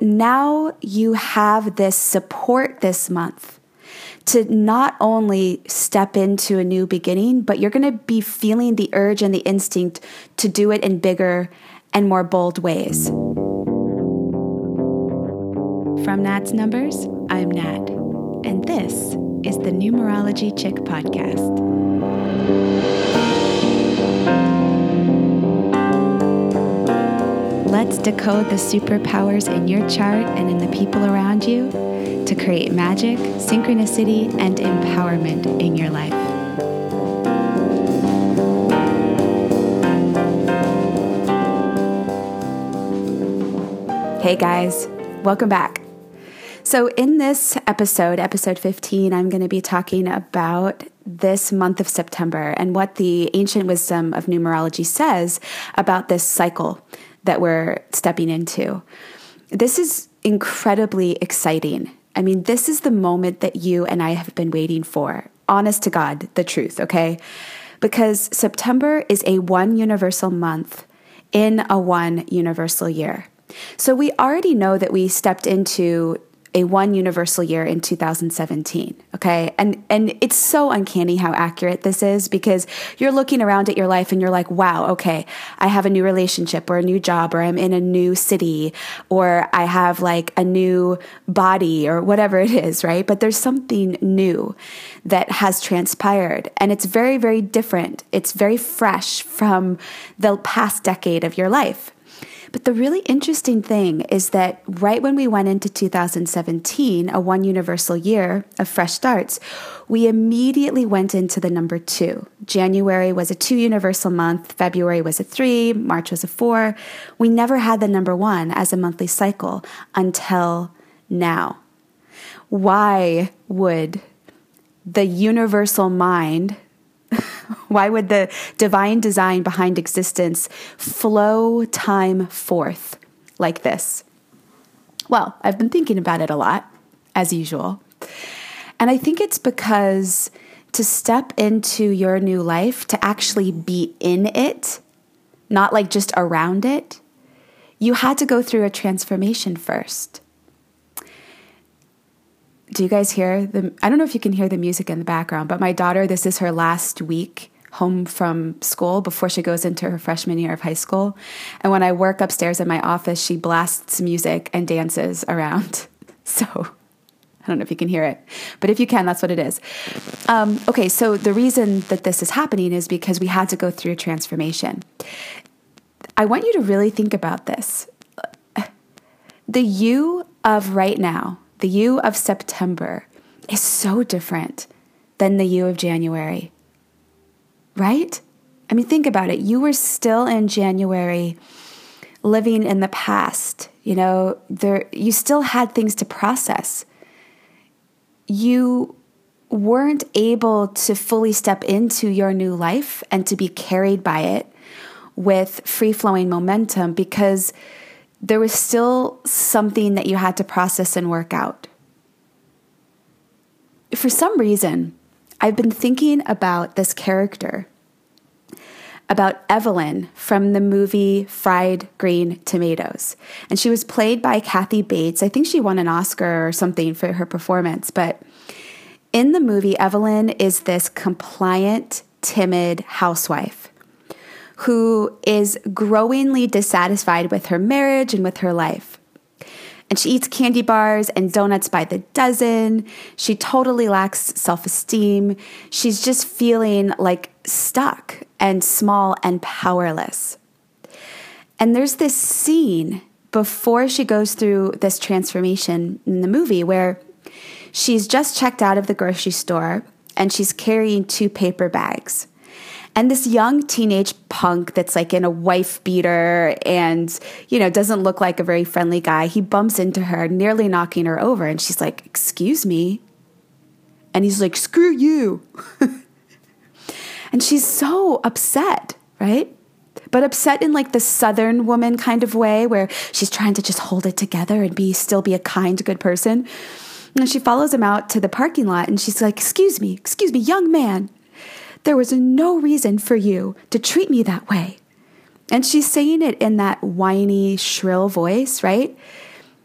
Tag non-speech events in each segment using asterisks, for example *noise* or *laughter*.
now you have this support this month to not only step into a new beginning, but you're going to be feeling the urge and the instinct to do it in bigger and more bold ways. From Nat's Numbers, I'm Nat, and this is the Numerology Chick Podcast. Let's decode the superpowers in your chart and in the people around you to create magic, synchronicity, and empowerment in your life. Hey guys, welcome back. So, in this episode, episode 15, I'm going to be talking about this month of September and what the ancient wisdom of numerology says about this cycle that we're stepping into. This is incredibly exciting. I mean, this is the moment that you and I have been waiting for. Honest to God, the truth, okay? Because September is a one universal month in a one universal year. So we already know that we stepped into a one universal year in 2017 okay? And and it's so uncanny how accurate this is because you're looking around at your life and you're like wow okay i have a new relationship or a new job or i'm in a new city or i have like a new body or whatever *laughs* it is right? But there's something new that has transpired and it's very very different. It's very fresh from the past decade of your life but the really interesting thing is that right when we went into 2017, a one universal year of fresh starts, we immediately went into the number two. January was a two universal month, February was a three, March was a four. We never had the number one as a monthly cycle until now. Why would the universal mind *laughs* Why would the divine design behind existence flow time forth like this? Well, I've been thinking about it a lot, as usual. And I think it's because to step into your new life, to actually be in it, not like just around it, you had to go through a transformation first do you guys hear the I don't know if you can hear the music in the background, but my daughter, this is her last week home from school before she goes into her freshman year of high school. And when I work upstairs in my office, she blasts music and dances around. *laughs* So I don't know if you can hear it, but if you can, that's what it is. Um, okay, so the reason that this is happening is because we had to go through a transformation. I want you to really think about this. The you of right now, the you of September is so different than the you of January. Right? I mean, think about it. You were still in January living in the past. You know, there you still had things to process. You weren't able to fully step into your new life and to be carried by it with free flowing momentum because there was still something that you had to process and work out. For some reason, I've been thinking about this character, about Evelyn from the movie Fried Green Tomatoes. And she was played by Kathy Bates. I think she won an Oscar or something for her performance. But in the movie, Evelyn is this compliant, timid housewife who is growingly dissatisfied with her marriage and with her life. And she eats candy bars and donuts by the dozen. She totally lacks self esteem. She's just feeling like stuck and small and powerless. And there's this scene before she goes through this transformation in the movie where she's just checked out of the grocery store and she's carrying two paper bags. And this young teenage punk that's like in a wife beater and, you know, doesn't look like a very friendly guy, he bumps into her, nearly knocking her over. And she's like, Excuse me. And he's like, Screw you. *laughs* and she's so upset, right? But upset in like the southern woman kind of way where she's trying to just hold it together and be still be a kind, good person. And she follows him out to the parking lot and she's like, Excuse me, excuse me, young man. There was no reason for you to treat me that way. And she's saying it in that whiny, shrill voice, right?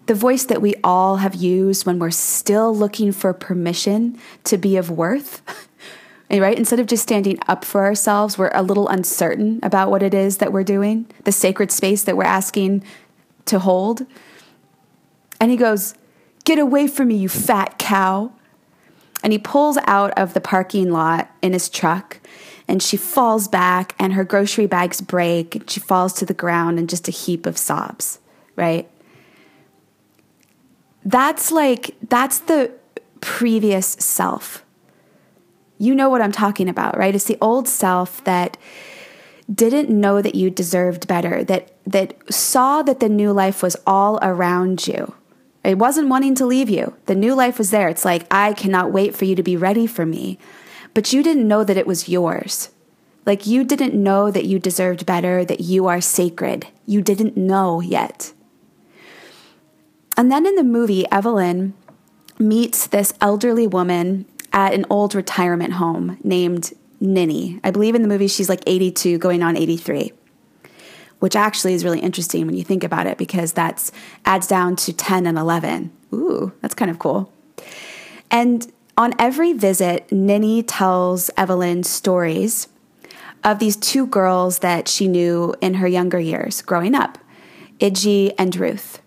the voice that we all have used when we're still looking for permission to be of worth. *laughs* right? Instead of just standing up for ourselves, we're a little uncertain about what it is that we're doing, the sacred space that we're asking to hold. And he goes, Get away from me, you fat cow. And he pulls out of the parking lot in his truck and she falls back and her grocery bags break and she falls to the ground in just a heap of sobs, right? That's like, that's the previous self. You know what I'm talking about, right? It's the old self that didn't know that you deserved better, that that saw that the new life was all around you. It wasn't wanting to leave you. The new life was there. It's like, I cannot wait for you to be ready for me. But you didn't know that it was yours. Like you didn't know that you deserved better, that you are sacred. You didn't know yet. And then in the movie, Evelyn meets this elderly woman at an old retirement home named Ninny. I believe in the movie she's like 82, going on 83, which actually is really interesting when you think about it because that's adds down to 10 and 11. Ooh, that's kind of cool. And on every visit, Ninny tells Evelyn stories of these two girls that she knew in her younger years growing up, Idgie and Ruth.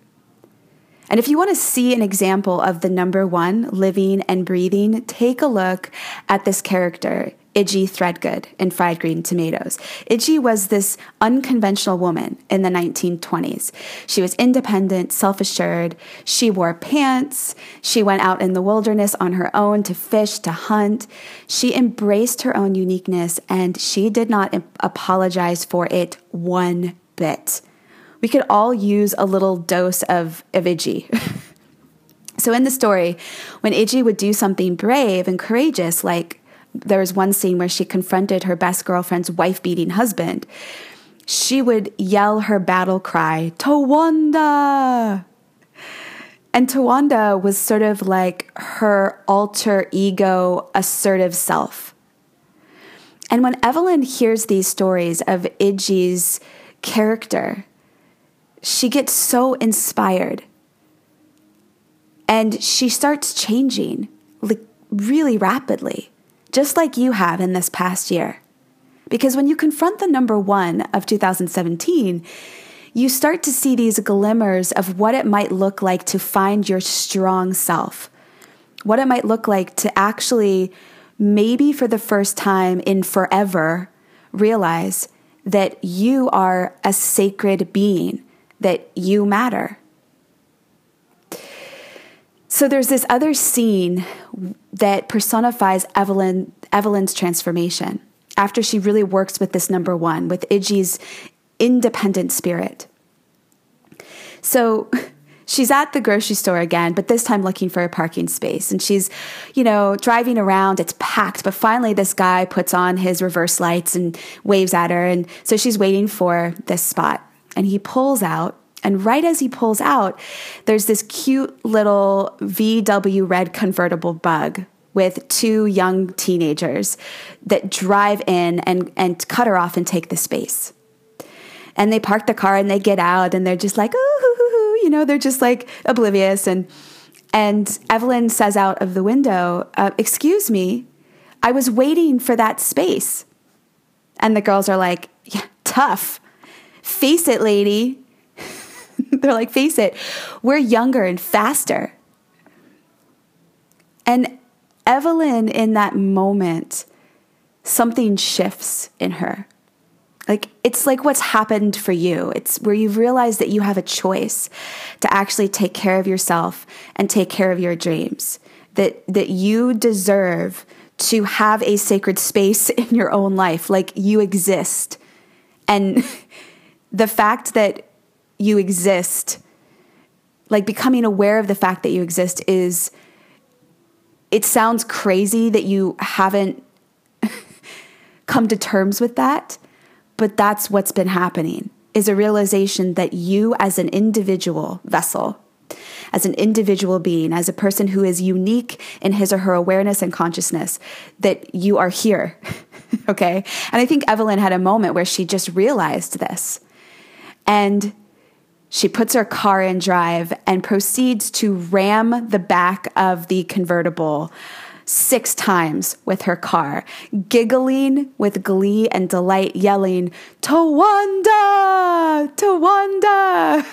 And if you want to see an example of the number one living and breathing, take a look at this character, Idgie Threadgood in Fried Green Tomatoes. Idgie was this unconventional woman in the 1920s. She was independent, self assured. She wore pants. She went out in the wilderness on her own to fish, to hunt. She embraced her own uniqueness and she did not apologize for it one bit we could all use a little dose of, of Idgie. *laughs* so in the story, when Idgie would do something brave and courageous, like there was one scene where she confronted her best girlfriend's wife beating husband, she would yell her battle cry, Towanda! And Towanda was sort of like her alter ego, assertive self. And when Evelyn hears these stories of Idgie's character, she gets so inspired. And she starts changing like really rapidly, just like you have in this past year. Because when you confront the number one of 2017, you start to see these glimmers of what it might look like to find your strong self, what it might look like to actually, maybe for the first time in forever, realize that you are a sacred being that you matter. So there's this other scene that personifies Evelyn Evelyn's transformation after she really works with this number one, with Idgie's independent spirit. So *laughs* she's at the grocery store again, but this time looking for a parking space. And she's, you know, driving around, it's packed, but finally this guy puts on his reverse lights and waves at her. And so she's waiting for this spot and he pulls out. And right as he pulls out, there's this cute little VW red convertible bug with two young teenagers that drive in and, and cut her off and take the space. And they park the car and they get out and they're just like, ooh, you know, they're just like oblivious. And, and Evelyn says out of the window, uh, Excuse me, I was waiting for that space. And the girls are like, Yeah, tough. Face it, lady. *laughs* They're like, face it, we're younger and faster. And Evelyn, in that moment, something shifts in her. Like, it's like what's happened for you. It's where you've realized that you have a choice to actually take care of yourself and take care of your dreams. That, that you deserve to have a sacred space *laughs* in your own life. Like, you exist. And *laughs* the fact that you exist, like becoming aware of the fact that you exist, is it sounds crazy that you haven't *laughs* come to terms with that, but that's what's been happening is a realization that you, as an individual vessel, as an individual being, as a person who is unique in his or her awareness and consciousness, that you are here. *laughs* okay. And I think Evelyn had a moment where she just realized this. And She puts her car in drive and proceeds to ram the back of the convertible six times with her car, giggling with glee and delight, yelling, Towanda! Towanda!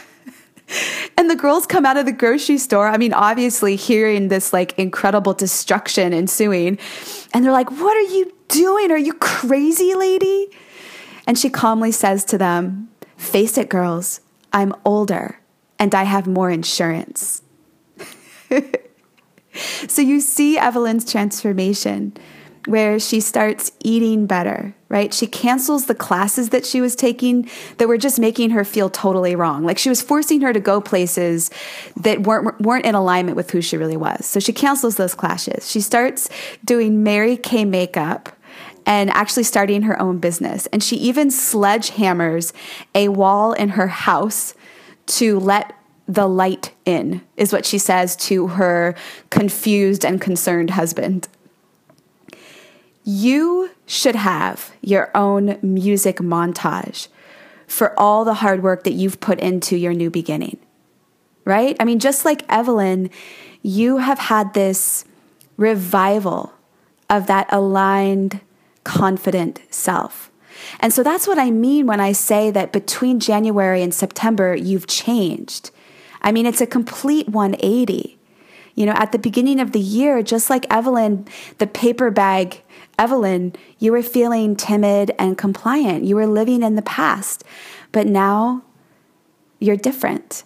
*laughs* and the girls come out of the grocery store. I mean, obviously, hearing this like incredible destruction ensuing. And they're like, What are you doing? Are you crazy, lady? And she calmly says to them, Face it, girls, I'm older and I have more insurance. *laughs* so you see Evelyn's transformation where she starts eating better, right? She cancels the classes that she was taking that were just making her feel totally wrong. Like she was forcing her to go places that weren't weren't in alignment with who she really was. So she cancels those classes. She starts doing Mary Kay makeup and actually starting her own business. And she even sledgehammers a wall in her house to let the light in, is what she says to her confused and concerned husband. You should have your own music montage for all the hard work that you've put into your new beginning, right? I mean, just like Evelyn, you have had this revival of that aligned, confident self. And so that's what I mean when I say that between January and September, you've changed. I mean, it's a complete 180. You know, at the beginning of the year, just like Evelyn, the paper bag Evelyn, you were feeling timid and compliant. You were living in the past. But now you're different.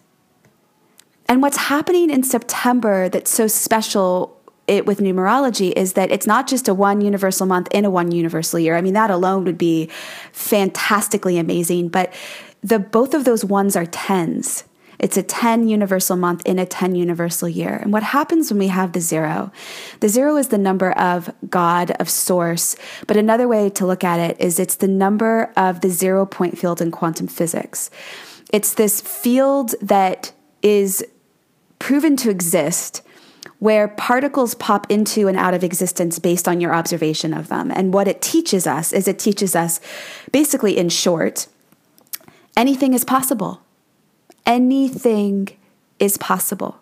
And what's happening in September that's so special it with numerology is that it's not just a one universal month in a one universal year. I mean, that alone would be fantastically amazing, but the both of those ones are tens. It's a 10 universal month in a 10 universal year. And what happens when we have the zero? The zero is the number of God, of source. But another way to look at it is it's the number of the zero point field in quantum physics. It's this field that is proven to exist where particles pop into and out of existence based on your observation of them. And what it teaches us is it teaches us, basically, in short, anything is possible anything is possible.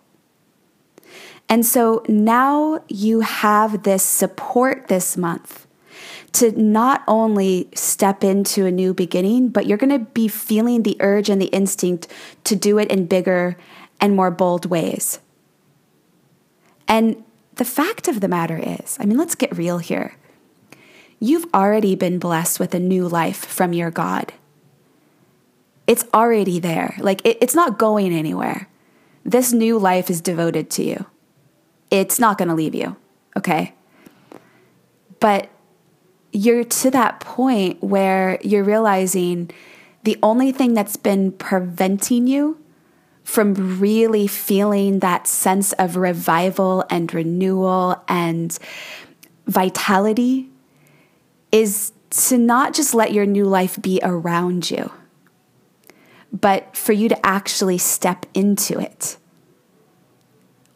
And so now you have this support this month to not only step into a new beginning, but you're going to be feeling the urge and the instinct to do it in bigger and more bold ways. And the fact of the matter is, I mean, let's get real here. You've already been blessed with a new life from your God it's already there. Like it, it's not going anywhere. This new life is devoted to you. It's not going to leave you. Okay. But you're to that point where you're realizing the only thing that's been preventing you from really feeling that sense of revival and renewal and vitality is to not just let your new life be around you but for you to actually step into it.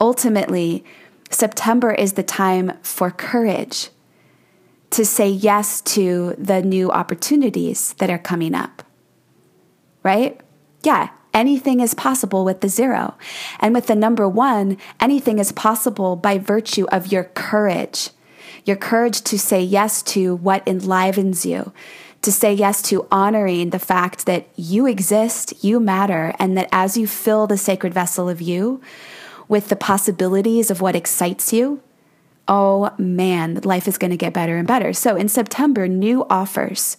Ultimately, September is the time for courage to say yes to the new opportunities that are coming up. Right? Yeah, anything is possible with the zero. And with the number one, anything is possible by virtue of your courage. Your courage to say yes to what enlivens you, to say yes to honoring the fact that you exist, you matter, and that as you fill the sacred vessel of you with the possibilities of what excites you, oh man, life is going to get better and better. So in September, new offers,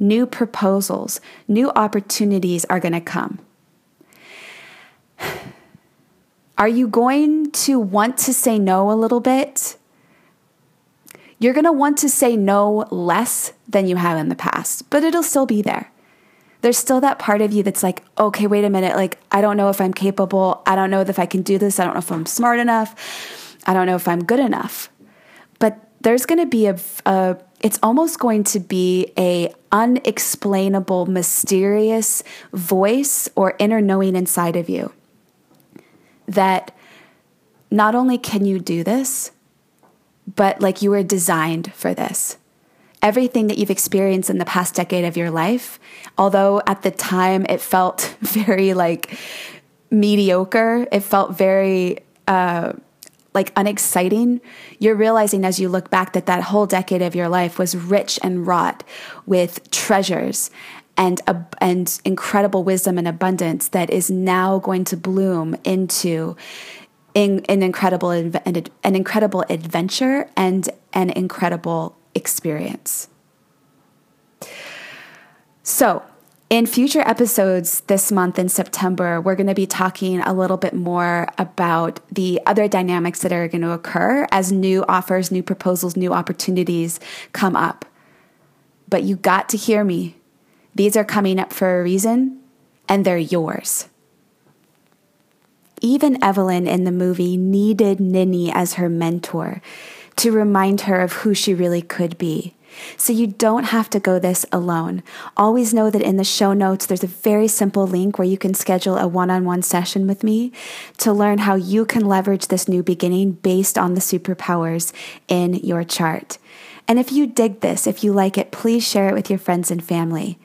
new proposals, new opportunities are going to come. Are you going to want to say no a little bit? You're going to want to say no less than you have in the past, but it'll still be there. There's still that part of you that's like, okay, wait a minute. Like, I don't know if I'm capable. I don't know if I can do this. I don't know if I'm smart enough. I don't know if I'm good enough. But there's going to be a, a it's almost going to be a unexplainable mysterious voice or inner knowing inside of you that not only can you do this but like you were designed for this. everything that you've experienced in the past decade of your life, although at the time it felt *laughs* very like mediocre, it felt very uh, like unexciting, you're realizing as you look back that that whole decade of your life was rich and wrought with treasures and uh, and incredible wisdom and abundance that is now going to bloom into in, an incredible an, an incredible adventure and an incredible experience. So, in future episodes this month in September, we're going to be talking a little bit more about the other dynamics that are going to occur as new offers, new proposals, new opportunities come up. But you got to hear me. These are coming up for a reason, and they're yours. Even Evelyn in the movie needed Ninny as her mentor to remind her of who she really could be. So you don't have to go this alone. Always know that in the show notes, there's a very simple link where you can schedule a one on one session with me to learn how you can leverage this new beginning based on the superpowers in your chart. And if you dig this, if you like it, please share it with your friends and family.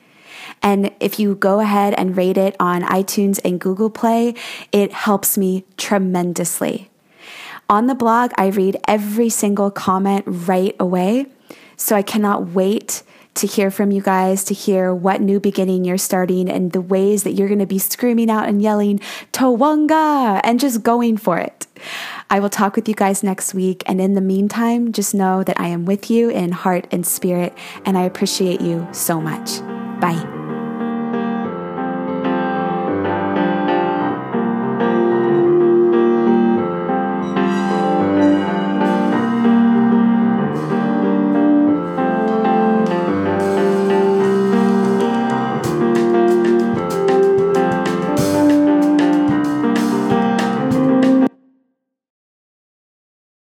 And if you go ahead and rate it on iTunes and Google Play, it helps me tremendously. On the blog, I read every single comment right away. So I cannot wait to hear from you guys, to hear what new beginning you're starting and the ways that you're going to be screaming out and yelling, Towanda, and just going for it. I will talk with you guys next week. And in the meantime, just know that I am with you in heart and spirit, and I appreciate you so much. Bye.